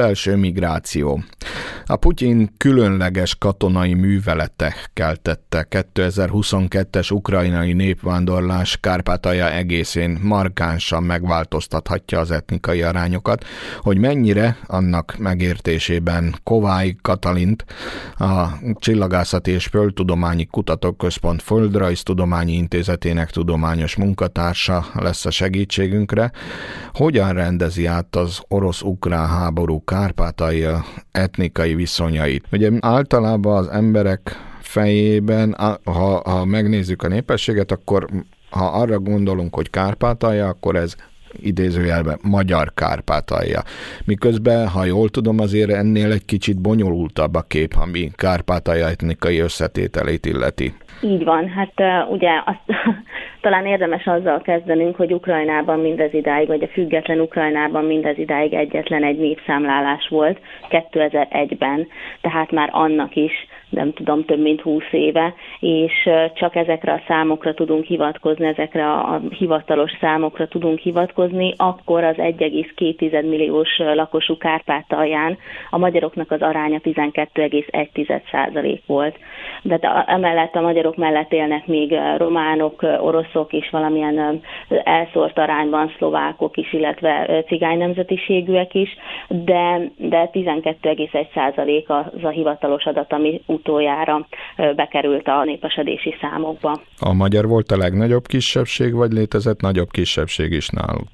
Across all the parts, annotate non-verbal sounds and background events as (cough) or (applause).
belső migráció. A Putyin különleges katonai művelete keltette 2022-es ukrajnai népvándorlás Kárpátalja egészén. Markánsan megváltoztathatja az etnikai arányokat, hogy mennyire annak megértésében Kovály Katalint, a Csillagászati és Földtudományi Kutatóközpont Földrajztudományi Intézetének tudományos munkatársa lesz a segítségünkre, hogyan rendezi át az orosz-ukrán háború Kárpátalja etnikai viszonyait. Ugye általában az emberek fejében, ha, ha megnézzük a népességet, akkor ha arra gondolunk, hogy Kárpátalja, akkor ez idézőjelben magyar Kárpátalja. Miközben, ha jól tudom, azért ennél egy kicsit bonyolultabb a kép, ami Kárpátalja etnikai összetételét illeti. Így van, hát ugye azt, (laughs) talán érdemes azzal kezdenünk, hogy Ukrajnában mindez idáig, vagy a független Ukrajnában mindez idáig egyetlen egy népszámlálás volt 2001-ben, tehát már annak is nem tudom, több mint húsz éve, és csak ezekre a számokra tudunk hivatkozni, ezekre a hivatalos számokra tudunk hivatkozni, akkor az 1,2 milliós lakosú Kárpátalján a magyaroknak az aránya 12,1% volt. De emellett a magyarok mellett élnek még románok, oroszok és valamilyen elszórt arányban szlovákok is, illetve cigány nemzetiségűek is, de, de 12,1 az a hivatalos adat, ami utoljára bekerült a népesedési számokba. A magyar volt a legnagyobb kisebbség, vagy létezett nagyobb kisebbség is náluk?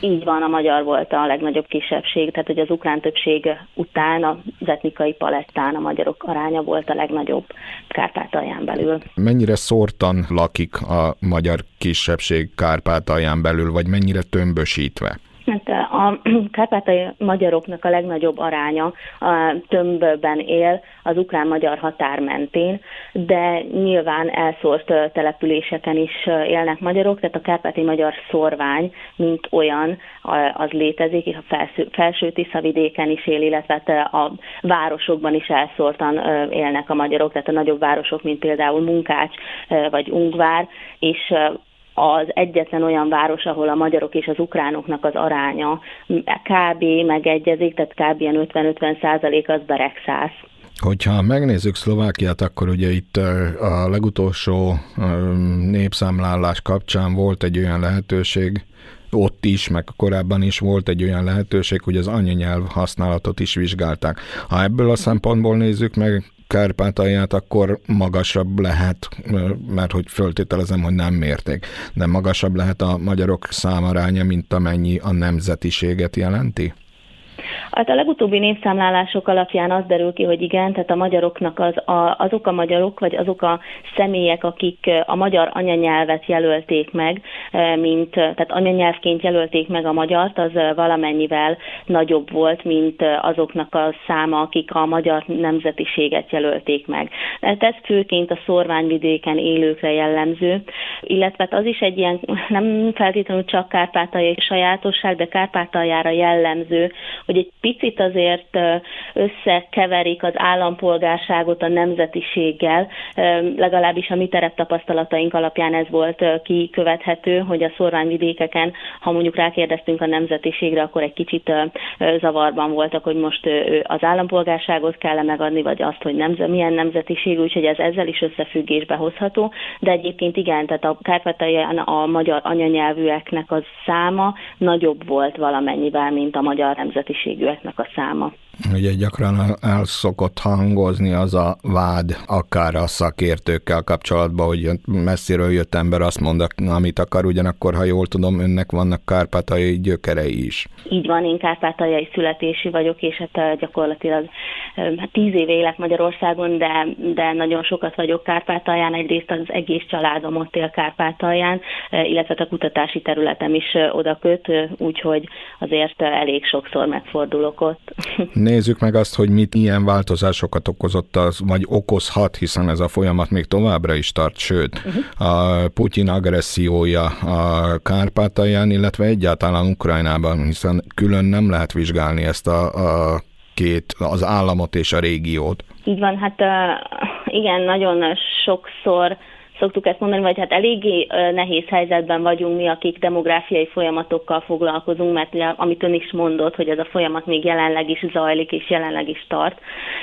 Így van, a magyar volt a legnagyobb kisebbség, tehát hogy az ukrán többség után az etnikai palettán a magyarok aránya volt a legnagyobb Kárpátalján belül. Mennyire szórtan lakik a magyar kisebbség Kárpátalján belül, vagy mennyire tömbösítve? Hát a (clears throat) kárpátai magyaroknak a legnagyobb aránya a tömbben él az ukrán-magyar határ mentén, de nyilván elszórt településeken is élnek magyarok, tehát a kárpáti magyar szorvány, mint olyan, az létezik, és a felső, felső Tiszavidéken is él, illetve hát a városokban is elszórtan élnek a magyarok, tehát a nagyobb városok, mint például Munkács vagy Ungvár, és az egyetlen olyan város, ahol a magyarok és az ukránoknak az aránya kb. megegyezik, tehát kb. 50-50 százalék az Beregszász. Hogyha megnézzük Szlovákiát, akkor ugye itt a legutolsó népszámlálás kapcsán volt egy olyan lehetőség, ott is, meg korábban is volt egy olyan lehetőség, hogy az anyanyelv használatot is vizsgálták. Ha ebből a szempontból nézzük meg Kárpátalját, akkor magasabb lehet, mert hogy föltételezem, hogy nem mérték, de magasabb lehet a magyarok számaránya, mint amennyi a nemzetiséget jelenti? Hát a legutóbbi népszámlálások alapján az derül ki, hogy igen, tehát a magyaroknak az, a, azok a magyarok, vagy azok a személyek, akik a magyar anyanyelvet jelölték meg, mint, tehát anyanyelvként jelölték meg a magyart, az valamennyivel nagyobb volt, mint azoknak a száma, akik a magyar nemzetiséget jelölték meg. Tehát ez főként a szorványvidéken élőkre jellemző, illetve az is egy ilyen, nem feltétlenül csak kárpátaljai sajátosság, de Kárpátaljára jellemző, hogy egy picit azért összekeverik az állampolgárságot a nemzetiséggel, legalábbis a mi tereptapasztalataink alapján ez volt kikövethető, hogy a szorványvidékeken, ha mondjuk rákérdeztünk a nemzetiségre, akkor egy kicsit zavarban voltak, hogy most az állampolgárságot kell megadni, vagy azt, hogy nemze, milyen nemzetiség, úgyhogy ez ezzel is összefüggésbe hozható, de egyébként igen, tehát a Kárpátalján a magyar anyanyelvűeknek az száma nagyobb volt valamennyivel, mint a magyar nemzetiségűek ezeknek a száma. Ugye gyakran el szokott hangozni az a vád, akár a szakértőkkel kapcsolatban, hogy messziről jött ember azt mond, amit akar, ugyanakkor, ha jól tudom, önnek vannak kárpátai gyökerei is. Így van, én kárpátaljai születési vagyok, és hát gyakorlatilag hát tíz éve élek Magyarországon, de, de nagyon sokat vagyok Kárpátalján, egyrészt az egész családom ott él Kárpátalján, illetve a kutatási területem is oda köt, úgyhogy azért elég sokszor megfordulok ott. (laughs) Nézzük meg azt, hogy mit ilyen változásokat okozott az, vagy okozhat, hiszen ez a folyamat még továbbra is tart, sőt, uh-huh. a Putyin agressziója a Kárpátalján, illetve egyáltalán Ukrajnában, hiszen külön nem lehet vizsgálni ezt a, a két, az államot és a régiót. Így van, hát igen, nagyon sokszor szoktuk ezt mondani, vagy hát eléggé nehéz helyzetben vagyunk mi, akik demográfiai folyamatokkal foglalkozunk, mert ugye, amit ön is mondott, hogy ez a folyamat még jelenleg is zajlik, és jelenleg is tart.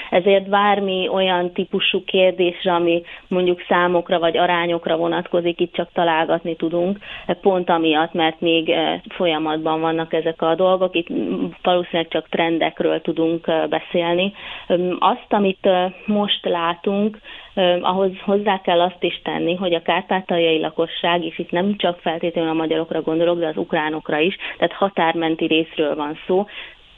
Ezért bármi olyan típusú kérdésre, ami mondjuk számokra vagy arányokra vonatkozik, itt csak találgatni tudunk, pont amiatt, mert még folyamatban vannak ezek a dolgok, itt valószínűleg csak trendekről tudunk beszélni. Azt, amit most látunk, ahhoz hozzá kell azt is tenni, hogy a kárpátaljai lakosság, és itt nem csak feltétlenül a magyarokra gondolok, de az ukránokra is, tehát határmenti részről van szó,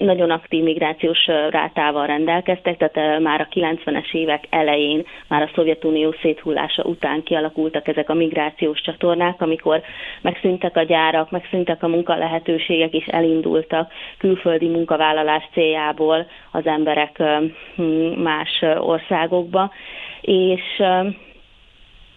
nagyon aktív migrációs rátával rendelkeztek, tehát már a 90-es évek elején, már a Szovjetunió széthullása után kialakultak ezek a migrációs csatornák, amikor megszűntek a gyárak, megszűntek a munkalehetőségek, és elindultak külföldi munkavállalás céljából az emberek más országokba. És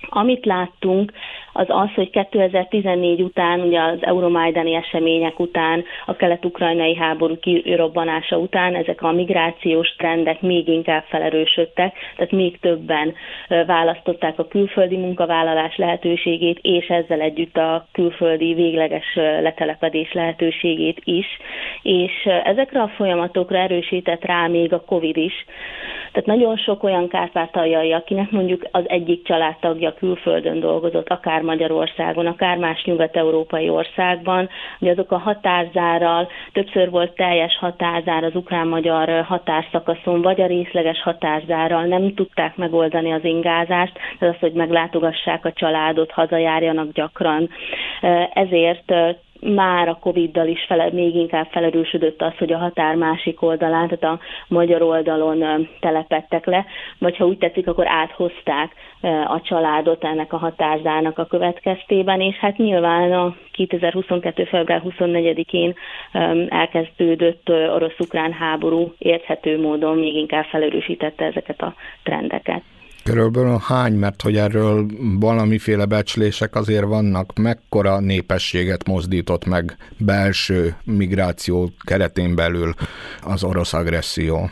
amit láttunk, az az, hogy 2014 után, ugye az euromajdani események után, a kelet-ukrajnai háború kirobbanása után ezek a migrációs trendek még inkább felerősödtek, tehát még többen választották a külföldi munkavállalás lehetőségét, és ezzel együtt a külföldi végleges letelepedés lehetőségét is, és ezekre a folyamatokra erősített rá még a COVID is. Tehát nagyon sok olyan kárpátaljai, akinek mondjuk az egyik családtagja külföldön dolgozott, akár Magyarországon, akár más nyugat-európai országban, hogy azok a határzárral, többször volt teljes határzár az ukrán-magyar határszakaszon, vagy a részleges határzárral nem tudták megoldani az ingázást, tehát az, hogy meglátogassák a családot, hazajárjanak gyakran. Ezért már a Covid-dal is fele, még inkább felerősödött az, hogy a határ másik oldalán, tehát a magyar oldalon telepettek le, vagy ha úgy tetszik, akkor áthozták a családot ennek a határzárnak a következtében, és hát nyilván a 2022. február 24-én elkezdődött orosz-ukrán háború érthető módon még inkább felerősítette ezeket a trendeket. Körülbelül hány, mert hogy erről valamiféle becslések azért vannak, mekkora népességet mozdított meg belső migráció keretén belül az orosz agresszió?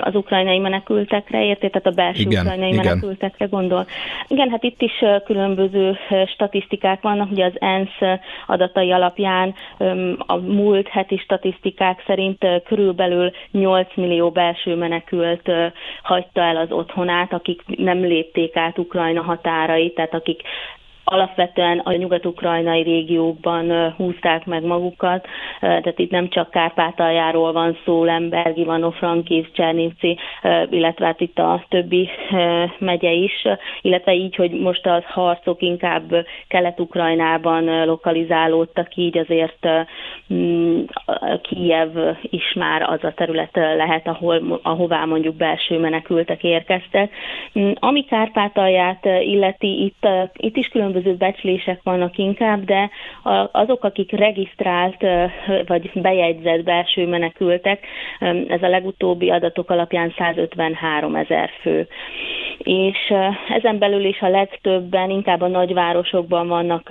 Az ukrajnai menekültekre, érté? Tehát a belső igen, ukrajnai igen. menekültekre gondol. Igen, hát itt is különböző statisztikák vannak, ugye az ENSZ adatai alapján a múlt heti statisztikák szerint körülbelül 8 millió belső menekült hagyta el az otthonát, akik nem lépték át Ukrajna határait, tehát akik alapvetően a nyugat-ukrajnai régiókban húzták meg magukat, tehát itt nem csak Kárpátaljáról van szó, Lemberg, Ivano-Frankivsk, Csernivci, illetve hát itt a többi megye is, illetve így, hogy most az harcok inkább Kelet-Ukrajnában lokalizálódtak, így azért mm, Kijev is már az a terület lehet, ahol, ahová mondjuk belső menekültek érkeztek. Mm, ami Kárpátalját illeti, itt, itt is különböző különböző becslések vannak inkább, de azok, akik regisztrált vagy bejegyzett belső menekültek, ez a legutóbbi adatok alapján 153 ezer fő. És ezen belül is a legtöbben inkább a nagyvárosokban vannak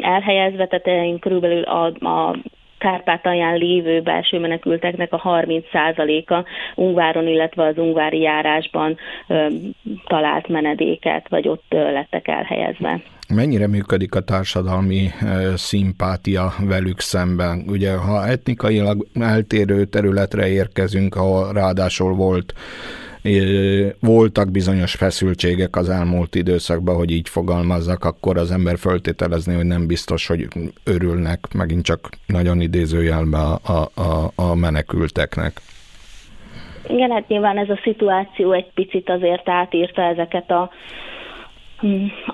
elhelyezve, tehát körülbelül a, a Kárpátalján lévő belső menekülteknek a 30%-a Ungváron, illetve az ungvári járásban ö, talált menedéket, vagy ott ö, lettek elhelyezve. Mennyire működik a társadalmi szimpátia velük szemben? Ugye, ha etnikailag eltérő területre érkezünk, ahol ráadásul volt voltak bizonyos feszültségek az elmúlt időszakban, hogy így fogalmazzak, akkor az ember föltételezni, hogy nem biztos, hogy örülnek, megint csak nagyon idézőjelben a, a, a menekülteknek. Igen, hát nyilván ez a szituáció egy picit azért átírta ezeket a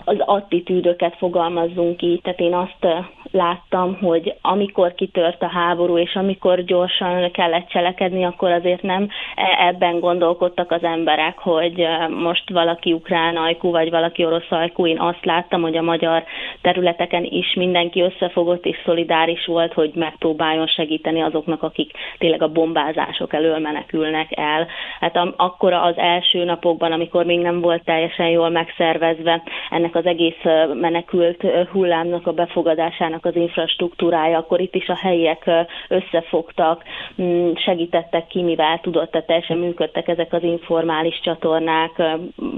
az attitűdöket fogalmazzunk így, tehát én azt láttam, hogy amikor kitört a háború, és amikor gyorsan kellett cselekedni, akkor azért nem e- ebben gondolkodtak az emberek, hogy most valaki ukrán ajkú, vagy valaki orosz ajkú. Én azt láttam, hogy a magyar területeken is mindenki összefogott és szolidáris volt, hogy megpróbáljon segíteni azoknak, akik tényleg a bombázások elől menekülnek el. Hát akkor az első napokban, amikor még nem volt teljesen jól megszervezve illetve ennek az egész menekült hullámnak a befogadásának az infrastruktúrája, akkor itt is a helyiek összefogtak, mm, segítettek ki, mivel tudott, tehát teljesen működtek ezek az informális csatornák,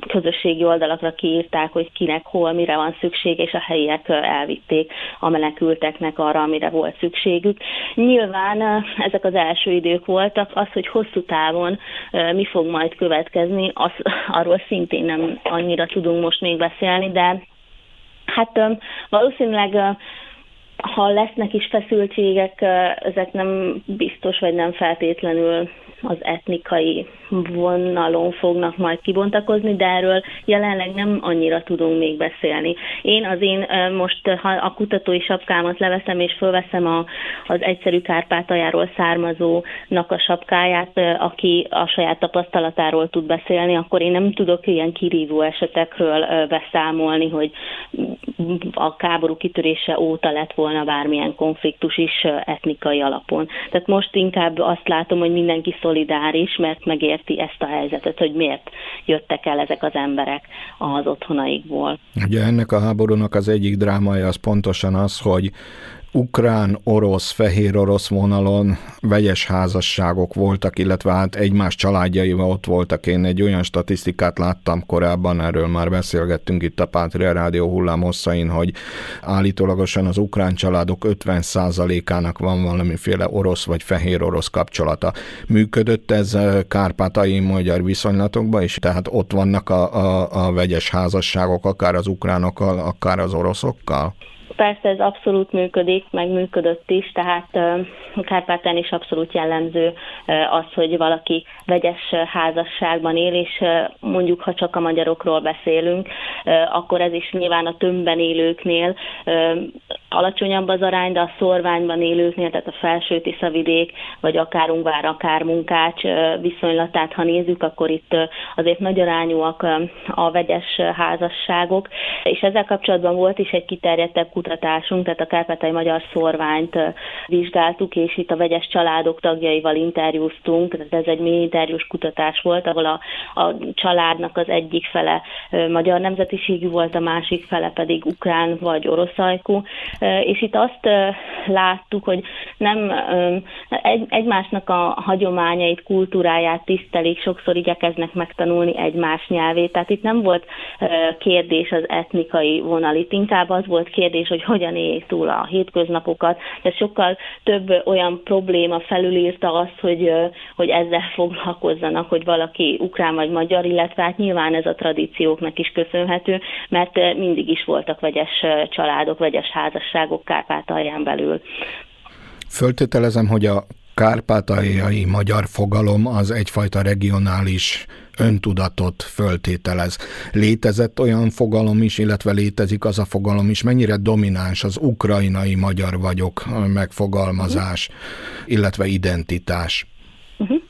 közösségi oldalakra kiírták, hogy kinek hol, mire van szükség, és a helyiek elvitték a menekülteknek arra, amire volt szükségük. Nyilván ezek az első idők voltak, az, hogy hosszú távon mi fog majd következni, az, arról szintén nem annyira tudunk most még beszélni, de hát valószínűleg ha lesznek is feszültségek, ezek nem biztos, vagy nem feltétlenül az etnikai vonalon fognak majd kibontakozni, de erről jelenleg nem annyira tudunk még beszélni. Én az én most, ha a kutatói sapkámat leveszem és fölveszem a, az egyszerű Kárpátaljáról származónak a sapkáját, aki a saját tapasztalatáról tud beszélni, akkor én nem tudok ilyen kirívó esetekről beszámolni, hogy a háború kitörése óta lett volna bármilyen konfliktus is etnikai alapon. Tehát most inkább azt látom, hogy mindenki szolidáris, mert megérti ezt a helyzetet, hogy miért jöttek el ezek az emberek az otthonaikból. Ugye ennek a háborúnak az egyik drámaja az pontosan az, hogy ukrán, orosz, fehér orosz vonalon vegyes házasságok voltak, illetve hát egymás családjaival ott voltak. Én egy olyan statisztikát láttam korábban, erről már beszélgettünk itt a Pátria Rádió hullám hosszain, hogy állítólagosan az ukrán családok 50%-ának van valamiféle orosz vagy fehér orosz kapcsolata. Működött ez kárpátai magyar viszonylatokban is, tehát ott vannak a, a, a vegyes házasságok, akár az ukránokkal, akár az oroszokkal? Persze ez abszolút működik, meg működött is, tehát Kárpátán is abszolút jellemző az, hogy valaki vegyes házasságban él, és mondjuk, ha csak a magyarokról beszélünk, akkor ez is nyilván a tömbben élőknél alacsonyabb az arány, de a szorványban élőknél, tehát a felső Tiszavidék, vagy akár Ungvár, akár Munkács viszonylatát, ha nézzük, akkor itt azért nagy arányúak a vegyes házasságok, és ezzel kapcsolatban volt is egy kiterjedtebb kutatásunk, tehát a Kárpátai Magyar Szorványt vizsgáltuk, és itt a vegyes családok tagjaival interjúztunk, tehát ez egy mély interjús kutatás volt, ahol a, a családnak az egyik fele magyar nemzetiségű volt, a másik fele pedig ukrán vagy oroszajkú, és itt azt láttuk, hogy nem egy, egymásnak a hagyományait, kultúráját tisztelik, sokszor igyekeznek megtanulni egymás nyelvét, tehát itt nem volt kérdés az etnikai vonal, itt inkább az volt kérdés, hogy hogyan éljék túl a hétköznapokat, de sokkal több olyan probléma felülírta azt, hogy, hogy ezzel (laughs) foglalkozzanak, hogy valaki ukrán vagy magyar, illetve hát nyilván ez a tradícióknak is köszönhető, mert mindig is voltak vegyes családok, vegyes házasságok Kárpátalján belül. Föltételezem, hogy a kárpátaljai magyar fogalom az egyfajta regionális öntudatot föltételez. Létezett olyan fogalom is, illetve létezik az a fogalom is, mennyire domináns az ukrajnai magyar vagyok megfogalmazás, illetve identitás. Uh-huh.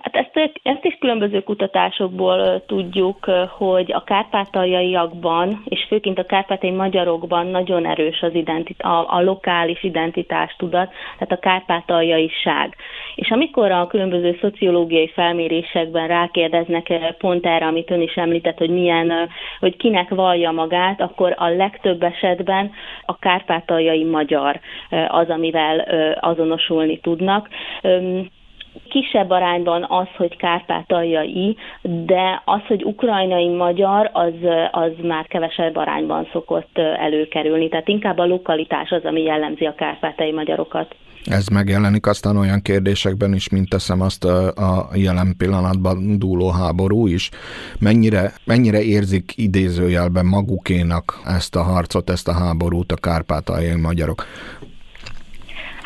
Hát ezt, ezt is különböző kutatásokból tudjuk, hogy a kárpátaljaiakban, és főként a kárpátai magyarokban nagyon erős az identit, a, a lokális identitástudat, tehát a kárpátaljaiság. És amikor a különböző szociológiai felmérésekben rákérdeznek pont erre, amit ön is említett, hogy milyen, hogy kinek vallja magát, akkor a legtöbb esetben a kárpátaljai magyar az, amivel azonosulni tudnak kisebb arányban az, hogy kárpátaljai, de az, hogy ukrajnai magyar, az, az már kevesebb arányban szokott előkerülni. Tehát inkább a lokalitás az, ami jellemzi a kárpátai magyarokat. Ez megjelenik aztán olyan kérdésekben is, mint teszem azt a, jelen pillanatban dúló háború is. Mennyire, mennyire érzik idézőjelben magukénak ezt a harcot, ezt a háborút a kárpátaljai magyarok?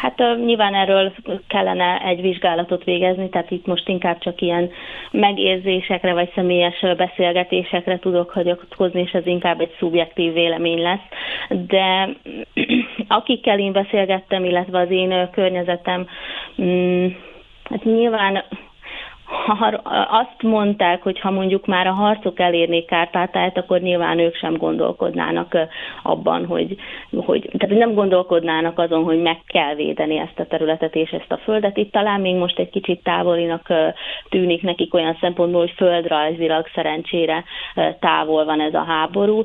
Hát nyilván erről kellene egy vizsgálatot végezni, tehát itt most inkább csak ilyen megérzésekre vagy személyes beszélgetésekre tudok hagyatkozni, és ez inkább egy szubjektív vélemény lesz. De (clears throat) akikkel én beszélgettem, illetve az én környezetem, mm, hát nyilván azt mondták, hogy ha mondjuk már a harcok elérnék Kárpátáját, akkor nyilván ők sem gondolkodnának abban, hogy, hogy tehát nem gondolkodnának azon, hogy meg kell védeni ezt a területet és ezt a földet. Itt talán még most egy kicsit távolinak tűnik nekik olyan szempontból, hogy földrajzilag szerencsére távol van ez a háború,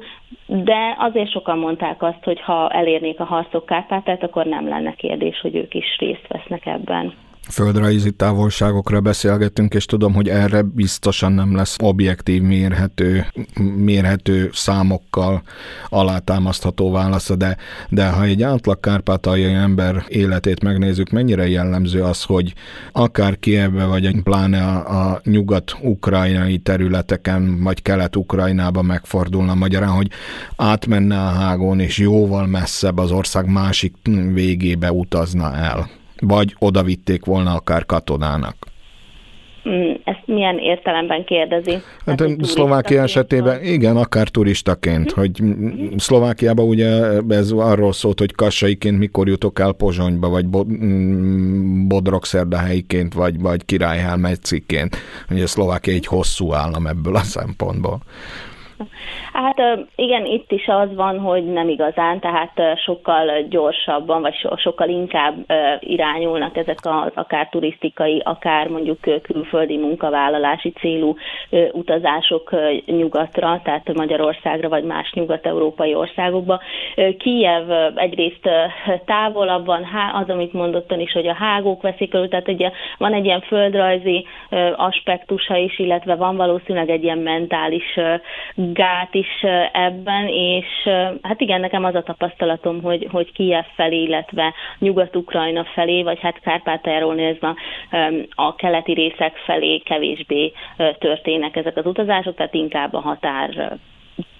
de azért sokan mondták azt, hogy ha elérnék a harcok Kárpátát, akkor nem lenne kérdés, hogy ők is részt vesznek ebben földrajzi távolságokra beszélgettünk, és tudom, hogy erre biztosan nem lesz objektív, mérhető, mérhető számokkal alátámasztható válasz, de, de ha egy átlag kárpátaljai ember életét megnézzük, mennyire jellemző az, hogy akár Kievbe, vagy pláne a, a nyugat-ukrajnai területeken, vagy kelet-ukrajnába megfordulna magyarán, hogy átmenne a hágón, és jóval messzebb az ország másik végébe utazna el vagy oda vitték volna akár katonának? Mm, ezt milyen értelemben kérdezi? Hát, hát Szlovákia esetében, van? igen, akár turistaként, hm? hogy Szlovákiában ugye ez arról szólt, hogy kassaiként mikor jutok el Pozsonyba, vagy Bodrogszerdahelyiként, vagy, vagy Királyhelmetsziként. Ugye Szlovákia egy hosszú állam ebből a szempontból. Hát igen, itt is az van, hogy nem igazán, tehát sokkal gyorsabban, vagy sokkal inkább irányulnak ezek az akár turisztikai, akár mondjuk külföldi munkavállalási célú utazások nyugatra, tehát Magyarországra, vagy más nyugat-európai országokba. Kijev egyrészt távolabb van, az, amit mondottan is, hogy a hágók veszik körül, tehát ugye van egy ilyen földrajzi aspektusa is, illetve van valószínűleg egy ilyen mentális gát is ebben, és hát igen, nekem az a tapasztalatom, hogy, hogy Kiev felé, illetve Nyugat-Ukrajna felé, vagy hát Kárpátaljáról nézve a keleti részek felé kevésbé történnek ezek az utazások, tehát inkább a határ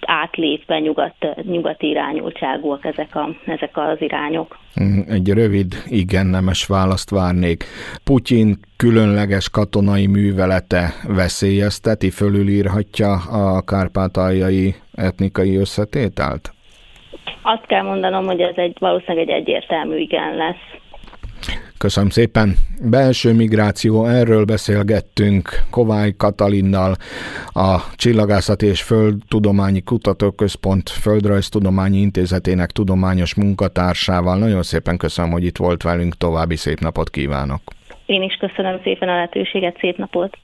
átlépve nyugat, nyugati irányultságúak ezek, a, ezek az irányok. Mm, egy rövid, igen nemes választ várnék. Putyin különleges katonai művelete veszélyezteti, fölülírhatja a kárpátaljai etnikai összetételt? Azt kell mondanom, hogy ez egy valószínűleg egy egyértelmű igen lesz. Köszönöm szépen. Belső migráció, erről beszélgettünk Kovály Katalinnal, a Csillagászat és Földtudományi Kutatóközpont Földrajztudományi Intézetének tudományos munkatársával. Nagyon szépen köszönöm, hogy itt volt velünk, további szép napot kívánok. Én is köszönöm szépen a lehetőséget, szép napot.